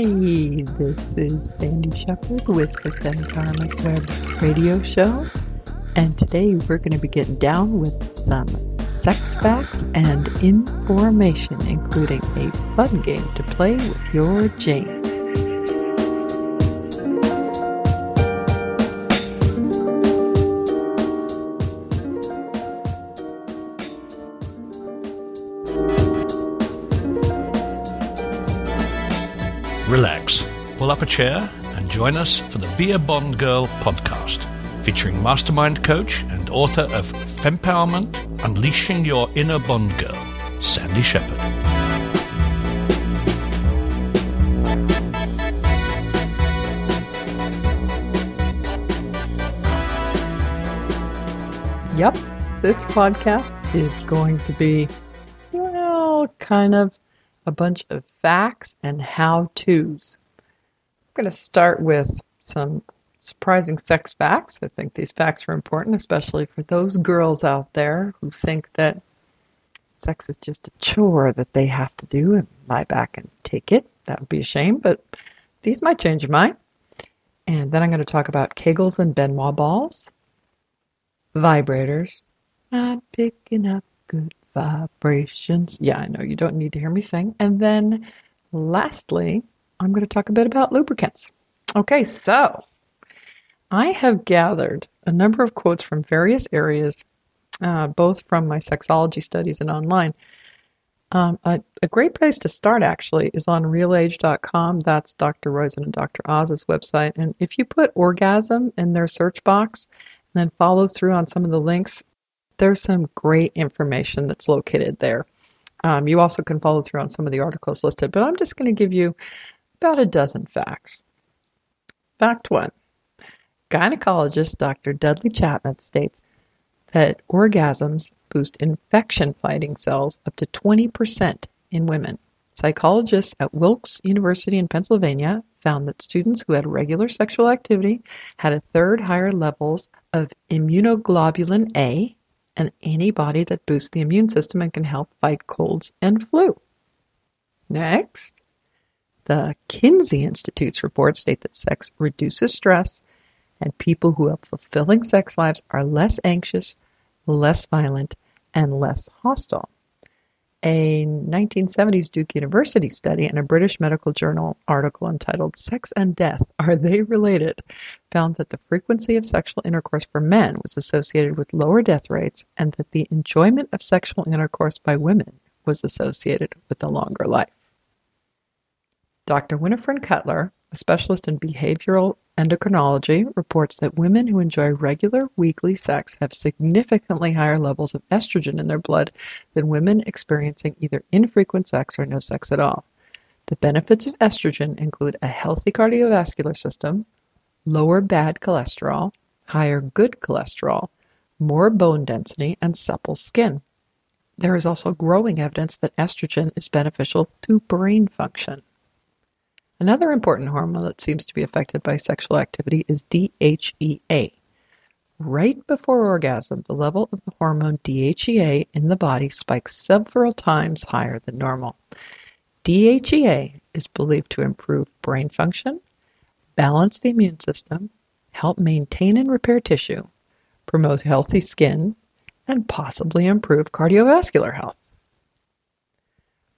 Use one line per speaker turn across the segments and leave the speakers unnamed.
Hey, this is Sandy Shepard with the Empowerment Web radio show. And today we're going to be getting down with some sex facts and information, including a fun game to play with your
James. Pull up a chair, and join us for the Be a Bond Girl podcast, featuring mastermind coach and author of Fempowerment Unleashing Your Inner Bond Girl, Sandy Shepard.
Yep, this podcast is going to be, well, kind of a bunch of facts and how to's. I'm going to start with some surprising sex facts. I think these facts are important, especially for those girls out there who think that sex is just a chore that they have to do and lie back and take it. That would be a shame, but these might change your mind. And then I'm going to talk about Kegels and ben wa balls, vibrators, not picking up good vibrations. Yeah, I know you don't need to hear me sing. And then lastly, I'm going to talk a bit about lubricants. Okay, so I have gathered a number of quotes from various areas, uh, both from my sexology studies and online. Um, a, a, great place to start actually is on realage.com. That's Dr. Roizen and Dr. Oz's website. And if you put orgasm in their search box and then follow through on some of the links, there's some great information that's located there. Um, you also can follow through on some of the articles listed, but I'm just going to give you about a dozen facts. Fact one Gynecologist Dr. Dudley Chapman states that orgasms boost infection fighting cells up to 20% in women. Psychologists at Wilkes University in Pennsylvania found that students who had regular sexual activity had a third higher levels of immunoglobulin A, an antibody that boosts the immune system and can help fight colds and flu. Next, the Kinsey Institute's reports state that sex reduces stress and people who have fulfilling sex lives are less anxious, less violent, and less hostile. A 1970s Duke University study and a British Medical Journal article entitled Sex and Death Are They Related? found that the frequency of sexual intercourse for men was associated with lower death rates and that the enjoyment of sexual intercourse by women was associated with a longer life. Dr. Winifred Cutler, a specialist in behavioral endocrinology, reports that women who enjoy regular weekly sex have significantly higher levels of estrogen in their blood than women experiencing either infrequent sex or no sex at all. The benefits of estrogen include a healthy cardiovascular system, lower bad cholesterol, higher good cholesterol, more bone density, and supple skin. There is also growing evidence that estrogen is beneficial to brain function. Another important hormone that seems to be affected by sexual activity is DHEA. Right before orgasm, the level of the hormone DHEA in the body spikes several times higher than normal. DHEA is believed to improve brain function, balance the immune system, help maintain and repair tissue, promote healthy skin, and possibly improve cardiovascular health.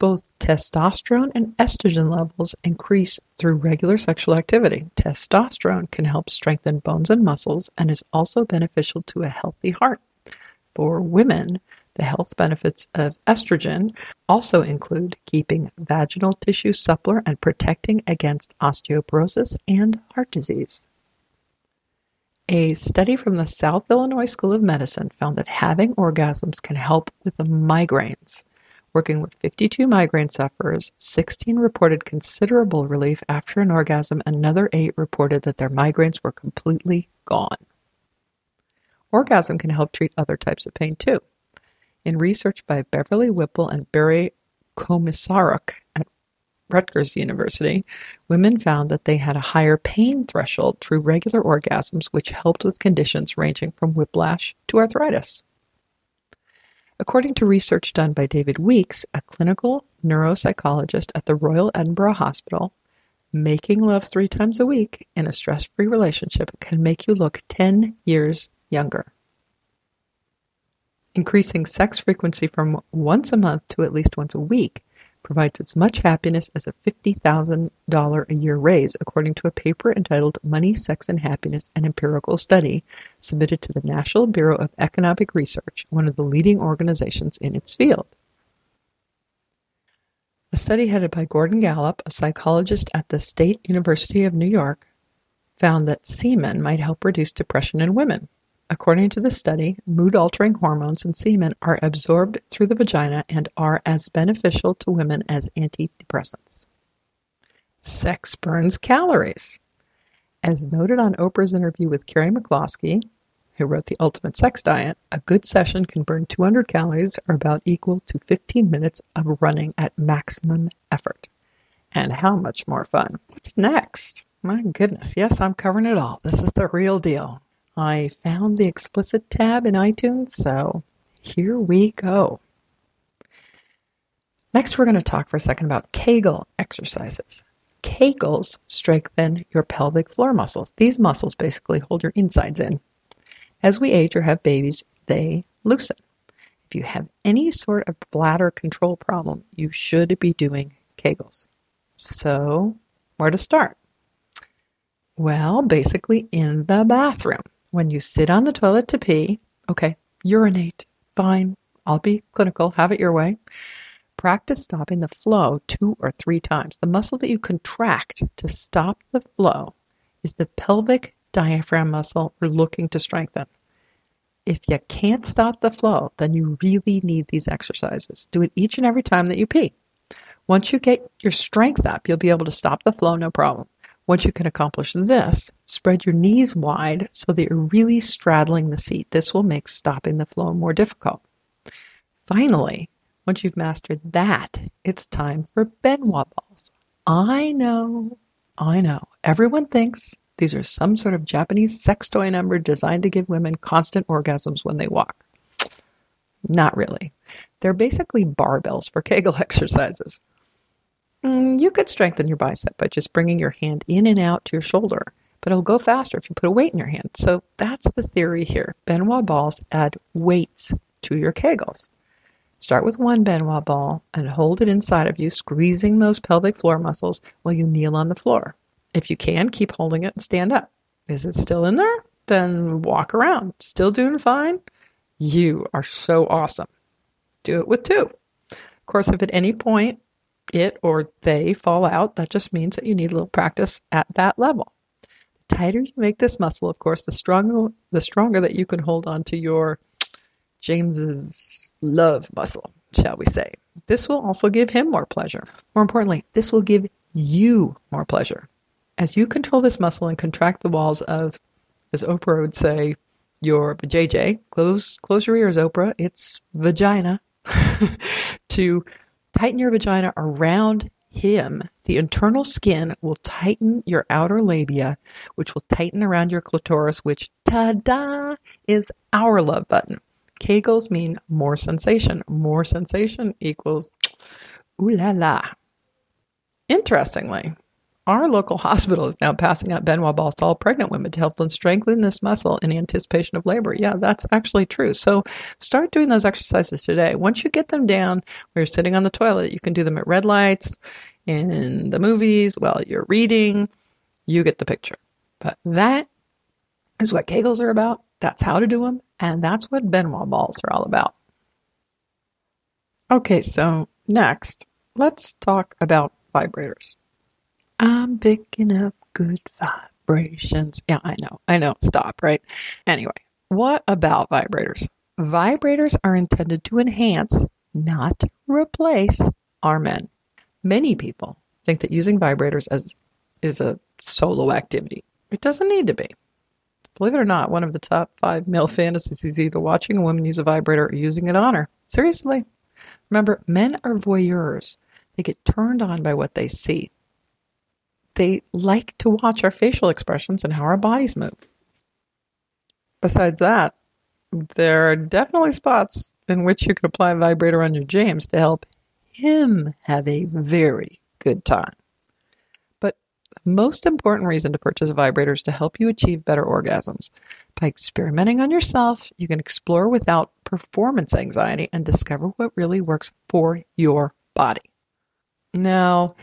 Both testosterone and estrogen levels increase through regular sexual activity. Testosterone can help strengthen bones and muscles and is also beneficial to a healthy heart. For women, the health benefits of estrogen also include keeping vaginal tissue suppler and protecting against osteoporosis and heart disease. A study from the South Illinois School of Medicine found that having orgasms can help with migraines. Working with 52 migraine sufferers, 16 reported considerable relief after an orgasm, another 8 reported that their migraines were completely gone. Orgasm can help treat other types of pain too. In research by Beverly Whipple and Barry Komisaruk at Rutgers University, women found that they had a higher pain threshold through regular orgasms, which helped with conditions ranging from whiplash to arthritis. According to research done by David Weeks, a clinical neuropsychologist at the Royal Edinburgh Hospital, making love three times a week in a stress free relationship can make you look 10 years younger. Increasing sex frequency from once a month to at least once a week provides as much happiness as a $50,000 a year raise, according to a paper entitled Money, Sex, and Happiness An Empirical Study submitted to the National Bureau of Economic Research, one of the leading organizations in its field. A study headed by Gordon Gallup, a psychologist at the State University of New York, found that semen might help reduce depression in women. According to the study, mood-altering hormones in semen are absorbed through the vagina and are as beneficial to women as antidepressants. Sex burns calories. As noted on Oprah's interview with Kerry McCloskey, who wrote The Ultimate Sex Diet, a good session can burn 200 calories or about equal to 15 minutes of running at maximum effort. And how much more fun. What's next? My goodness, yes, I'm covering it all. This is the real deal. I found the explicit tab in iTunes, so here we go. Next, we're going to talk for a second about Kegel exercises. Kegels strengthen your pelvic floor muscles. These muscles basically hold your insides in. As we age or have babies, they loosen. If you have any sort of bladder control problem, you should be doing Kegels. So, where to start? Well, basically in the bathroom. When you sit on the toilet to pee, okay, urinate, fine, I'll be clinical, have it your way. Practice stopping the flow two or three times. The muscle that you contract to stop the flow is the pelvic diaphragm muscle we're looking to strengthen. If you can't stop the flow, then you really need these exercises. Do it each and every time that you pee. Once you get your strength up, you'll be able to stop the flow no problem. Once you can accomplish this, spread your knees wide so that you're really straddling the seat. This will make stopping the flow more difficult. Finally, once you've mastered that, it's time for ben wa balls. I know, I know. Everyone thinks these are some sort of Japanese sex toy number designed to give women constant orgasms when they walk. Not really. They're basically barbells for Kegel exercises. Mm, you could strengthen your bicep by just bringing your hand in and out to your shoulder, but it'll go faster if you put a weight in your hand. So that's the theory here. ben wa balls add weights to your Kegels. Start with one ben wa ball and hold it inside of you, squeezing those pelvic floor muscles while you kneel on the floor. If you can, keep holding it and stand up. Is it still in there? Then walk around. Still doing fine? You are so awesome. Do it with two. Of course, if at any point it or they fall out, that just means that you need a little practice at that level. The tighter you make this muscle, of course, the stronger the stronger that you can hold on to your James's love muscle, shall we say. This will also give him more pleasure. More importantly, this will give you more pleasure. As you control this muscle and contract the walls of, as Oprah would say, your JJ, close close your ears, Oprah, it's vagina, to Tighten your vagina around him. The internal skin will tighten your outer labia, which will tighten around your clitoris, which, ta da, is our love button. Kegels mean more sensation. More sensation equals ooh la la. Interestingly, our local hospital is now passing out ben wa balls to all pregnant women to help them strengthen this muscle in anticipation of labor. Yeah, that's actually true. So start doing those exercises today. Once you get them down where you're sitting on the toilet, you can do them at red lights, in the movies, while you're reading. You get the picture. But that is what Kegels are about. That's how to do them. And that's what ben wa balls are all about. Okay, so next, let's talk about vibrators. I'm picking up good vibrations. Yeah, I know. I know. Stop, right? Anyway, what about vibrators? Vibrators are intended to enhance, not replace, our men. Many people think that using vibrators as is a solo activity. It doesn't need to be. Believe it or not, one of the top five male fantasies is either watching a woman use a vibrator or using it on her. Seriously. Remember, men are voyeurs. They get turned on by what they see they like to watch our facial expressions and how our bodies move. Besides that, there are definitely spots in which you can apply a vibrator on your James to help him have a very good time. But the most important reason to purchase vibrators is to help you achieve better orgasms. By experimenting on yourself, you can explore without performance anxiety and discover what really works for your body. Now,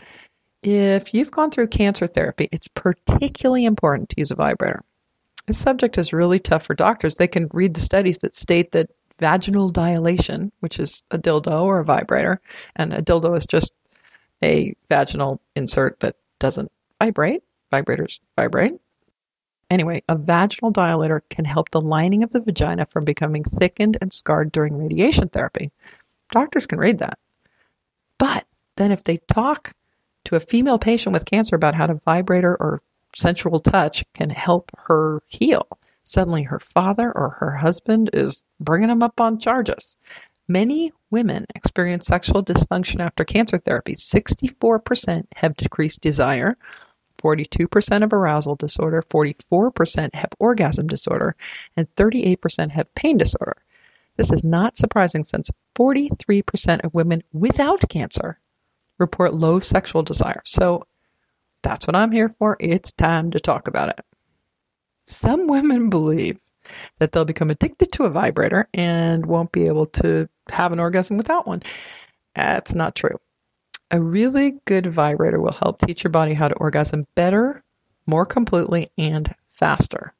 if you've gone through cancer therapy, it's particularly important to use a vibrator. This subject is really tough for doctors. They can read the studies that state that vaginal dilation, which is a dildo or a vibrator, and a dildo is just a vaginal insert that doesn't vibrate. Vibrators vibrate. Anyway, a vaginal dilator can help the lining of the vagina from becoming thickened and scarred during radiation therapy. Doctors can read that. But then if they talk to a female patient with cancer about how to vibrator or sensual touch can help her heal, suddenly her father or her husband is bringing them up on charges. Many women experience sexual dysfunction after cancer therapy. 64% have decreased desire, 42% have arousal disorder, 44% have orgasm disorder, and 38% have pain disorder. This is not surprising since 43% of women without cancer report low sexual desire. So that's what I'm here for. It's time to talk about it. Some women believe that they'll become addicted to a vibrator and won't be able to have an orgasm without one. That's not true. A really good vibrator will help teach your body how to orgasm better, more completely, and faster.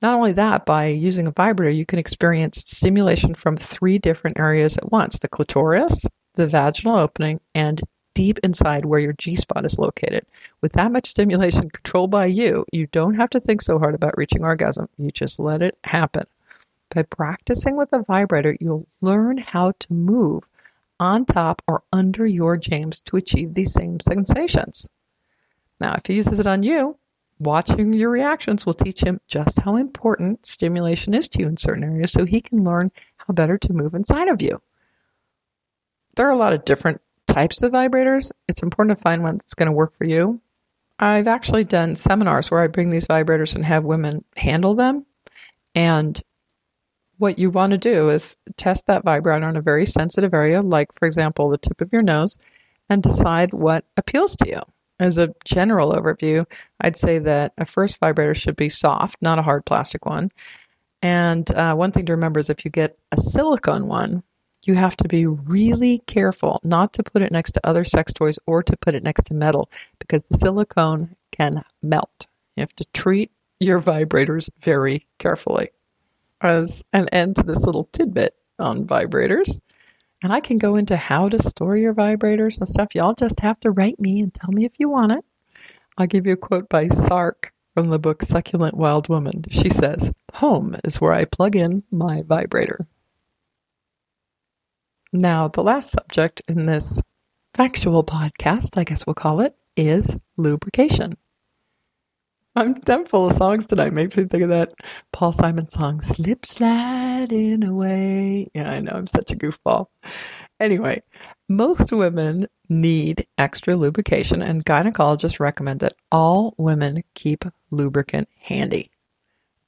Not only that, by using a vibrator, you can experience stimulation from three different areas at once the clitoris, the vaginal opening, and deep inside where your G spot is located. With that much stimulation controlled by you, you don't have to think so hard about reaching orgasm. You just let it happen. By practicing with a vibrator, you'll learn how to move on top or under your James to achieve these same sensations. Now, if he uses it on you, watching your reactions will teach him just how important stimulation is to you in certain areas so he can learn how better to move inside of you. There are a lot of different types of vibrators. It's important to find one that's going to work for you. I've actually done seminars where I bring these vibrators and have women handle them. And what you want to do is test that vibrator on a very sensitive area, like, for example, the tip of your nose, and decide what appeals to you. As a general overview, I'd say that a first vibrator should be soft, not a hard plastic one. And uh, one thing to remember is if you get a silicone one, you have to be really careful not to put it next to other sex toys or to put it next to metal because the silicone can melt. You have to treat your vibrators very carefully as an end to this little tidbit on vibrators. And I can go into how to store your vibrators and stuff. Y'all just have to write me and tell me if you want it. I'll give you a quote by Sark from the book Succulent Wild Woman. She says, Home is where I plug in my vibrator. Now, the last subject in this factual podcast, I guess we'll call it, is lubrication. I'm, I'm full of songs tonight. Makes me think of that Paul Simon song, Slip Sliding Away. Yeah, I know, I'm such a goofball. Anyway, most women need extra lubrication, and gynecologists recommend that all women keep lubricant handy.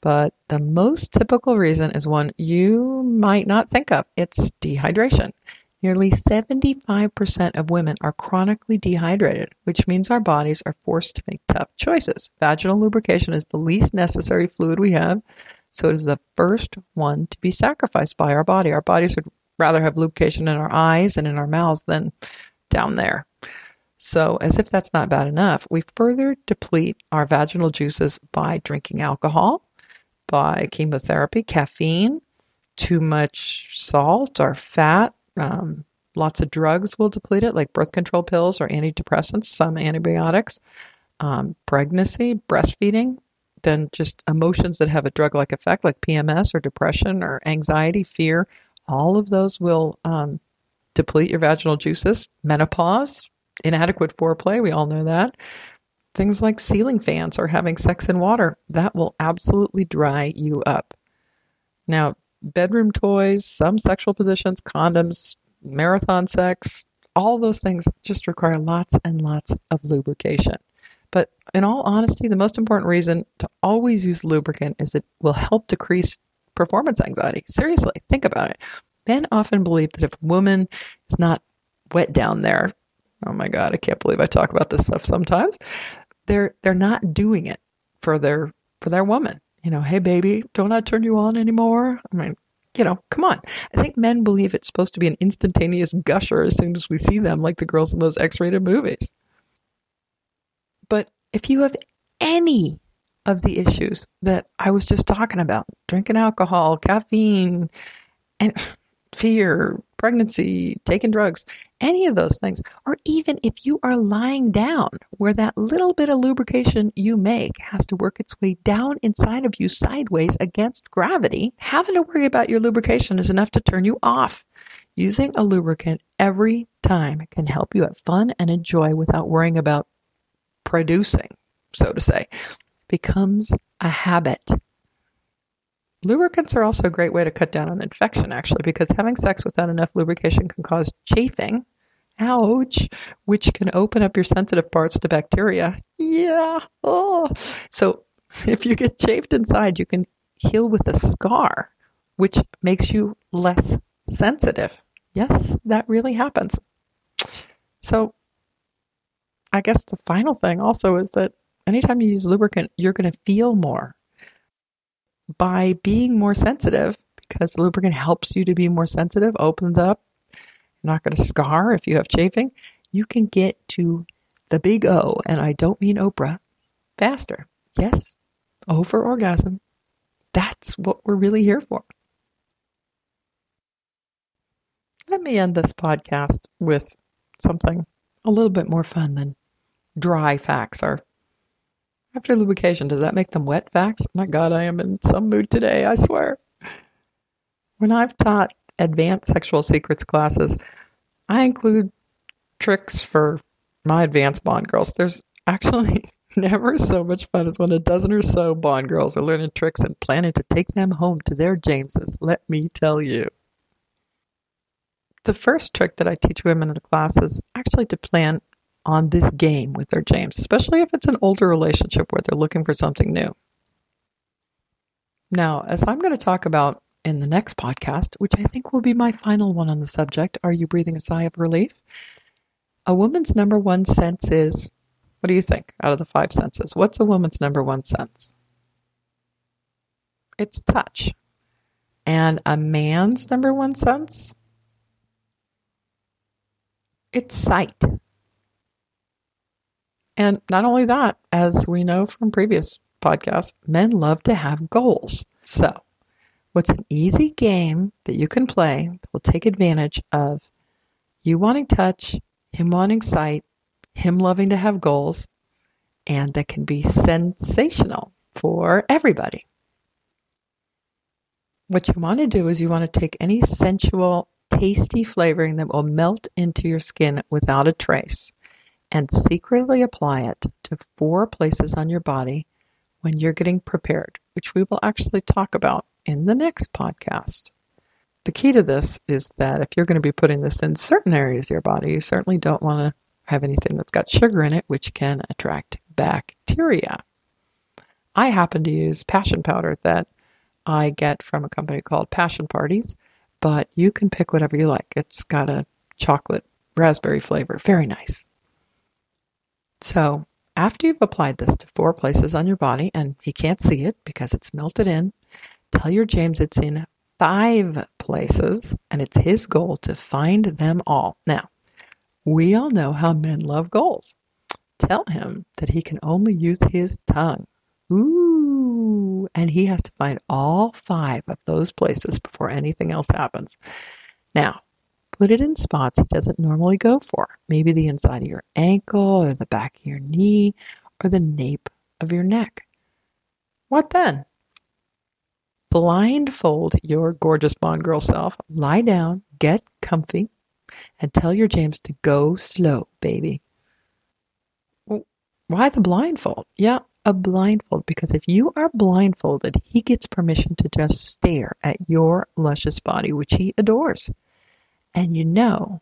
But the most typical reason is one you might not think of it's dehydration. Nearly 75% of women are chronically dehydrated, which means our bodies are forced to make tough choices. Vaginal lubrication is the least necessary fluid we have, so it is the first one to be sacrificed by our body. Our bodies would rather have lubrication in our eyes and in our mouths than down there. So, as if that's not bad enough, we further deplete our vaginal juices by drinking alcohol, by chemotherapy, caffeine, too much salt or fat, um, lots of drugs will deplete it, like birth control pills or antidepressants, some antibiotics, um, pregnancy, breastfeeding, then just emotions that have a drug like effect, like PMS or depression or anxiety, fear. All of those will um, deplete your vaginal juices. Menopause, inadequate foreplay, we all know that. Things like ceiling fans or having sex in water, that will absolutely dry you up. Now, bedroom toys, some sexual positions, condoms, marathon sex, all those things just require lots and lots of lubrication. But in all honesty, the most important reason to always use lubricant is it will help decrease performance anxiety. Seriously, think about it. Men often believe that if a woman is not wet down there, oh my God, I can't believe I talk about this stuff sometimes. They're they're not doing it for their for their woman. You know, hey baby, don't I turn you on anymore? I mean, you know, come on. I think men believe it's supposed to be an instantaneous gusher as soon as we see them, like the girls in those X-rated movies. But if you have any of the issues that I was just talking about, drinking alcohol, caffeine, and fear, pregnancy, taking drugs, any of those things, or even if you are lying down where that little bit of lubrication you make has to work its way down inside of you sideways against gravity, having to worry about your lubrication is enough to turn you off. Using a lubricant every time can help you have fun and enjoy without worrying about producing, so to say, becomes a habit. Lubricants are also a great way to cut down on infection, actually, because having sex without enough lubrication can cause chafing, ouch, which can open up your sensitive parts to bacteria. Yeah, oh. So if you get chafed inside, you can heal with a scar, which makes you less sensitive. Yes, that really happens. So I guess the final thing also is that anytime you use lubricant, you're going to feel more by being more sensitive, because lubricant helps you to be more sensitive, opens up, you're not going to scar if you have chafing, you can get to the big O, and I don't mean Oprah, faster. Yes, O for orgasm. That's what we're really here for. Let me end this podcast with something a little bit more fun than dry facts are. After lubrication, does that make them wet facts? My God, I am in some mood today, I swear. When I've taught advanced sexual secrets classes, I include tricks for my advanced Bond girls. There's actually never so much fun as when a dozen or so Bond girls are learning tricks and planning to take them home to their Jameses, let me tell you. The first trick that I teach women in the class is actually to plan on this game with their James, especially if it's an older relationship where they're looking for something new. Now, as I'm going to talk about in the next podcast, which I think will be my final one on the subject, are you breathing a sigh of relief? A woman's number one sense is what do you think out of the five senses? What's a woman's number one sense? It's touch. And a man's number one sense? It's sight. And not only that, as we know from previous podcasts, men love to have goals. So, what's an easy game that you can play that will take advantage of you wanting touch, him wanting sight, him loving to have goals, and that can be sensational for everybody? What you want to do is you want to take any sensual, tasty flavoring that will melt into your skin without a trace and secretly apply it to four places on your body when you're getting prepared, which we will actually talk about in the next podcast. The key to this is that if you're going to be putting this in certain areas of your body, you certainly don't want to have anything that's got sugar in it, which can attract bacteria. I happen to use passion powder that I get from a company called Passion Parties, but you can pick whatever you like. It's got a chocolate raspberry flavor, very nice. So after you've applied this to four places on your body and he can't see it because it's melted in, tell your James it's in five places and it's his goal to find them all. Now, we all know how men love goals. Tell him that he can only use his tongue. Ooh, and he has to find all five of those places before anything else happens. Now, put it in spots he doesn't normally go for. Maybe the inside of your ankle, or the back of your knee, or the nape of your neck. What then? Blindfold your gorgeous Bond girl self, lie down, get comfy, and tell your James to go slow, baby. Why the blindfold? Yeah, a blindfold, because if you are blindfolded, he gets permission to just stare at your luscious body, which he adores. And you know,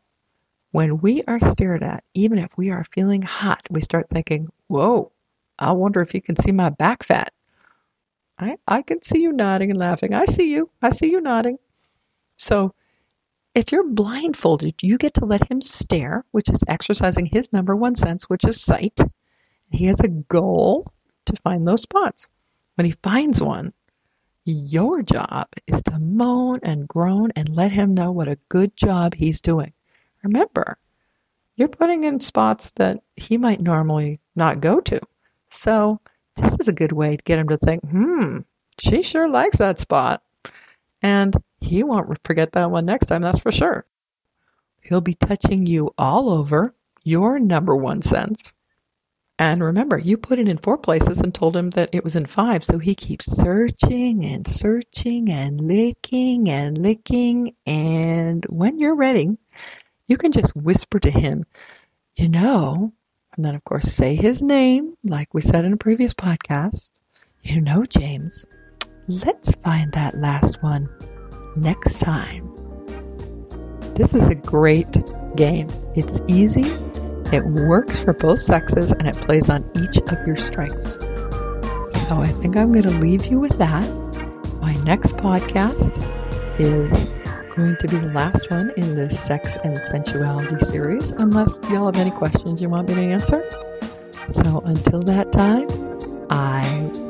when we are stared at, even if we are feeling hot, we start thinking, whoa, I wonder if you can see my back fat. I, I can see you nodding and laughing. I see you. I see you nodding. So if you're blindfolded, you get to let him stare, which is exercising his number one sense, which is sight. He has a goal to find those spots. When he finds one, your job is to moan and groan and let him know what a good job he's doing. Remember, you're putting in spots that he might normally not go to. So, this is a good way to get him to think, hmm, she sure likes that spot. And he won't forget that one next time, that's for sure. He'll be touching you all over, your number one sense. And remember, you put it in four places and told him that it was in five, so he keeps searching and searching and licking and licking. And when you're ready, you can just whisper to him, you know, and then of course say his name, like we said in a previous podcast. You know, James, let's find that last one next time. This is a great game. It's easy it works for both sexes and it plays on each of your strengths. So I think I'm going to leave you with that. My next podcast is going to be the last one in this sex and sensuality series, unless y'all have any questions you want me to answer. So until that time, I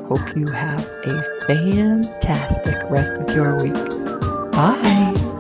hope you have a fantastic rest of your week. Bye.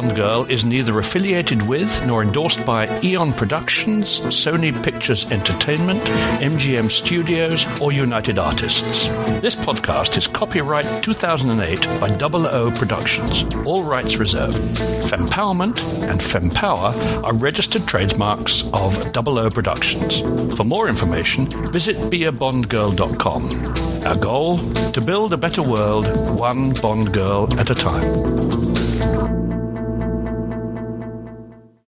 Bond Girl is neither affiliated with nor endorsed by Eon Productions, Sony Pictures Entertainment, MGM Studios, or United Artists. This podcast is copyright 2008 by Double O Productions. All rights reserved. Fempowerment and Fempower are registered trademarks of Double O Productions. For more information, visit beabondgirl.com. Our goal? To build a better world, one Bond girl at a time.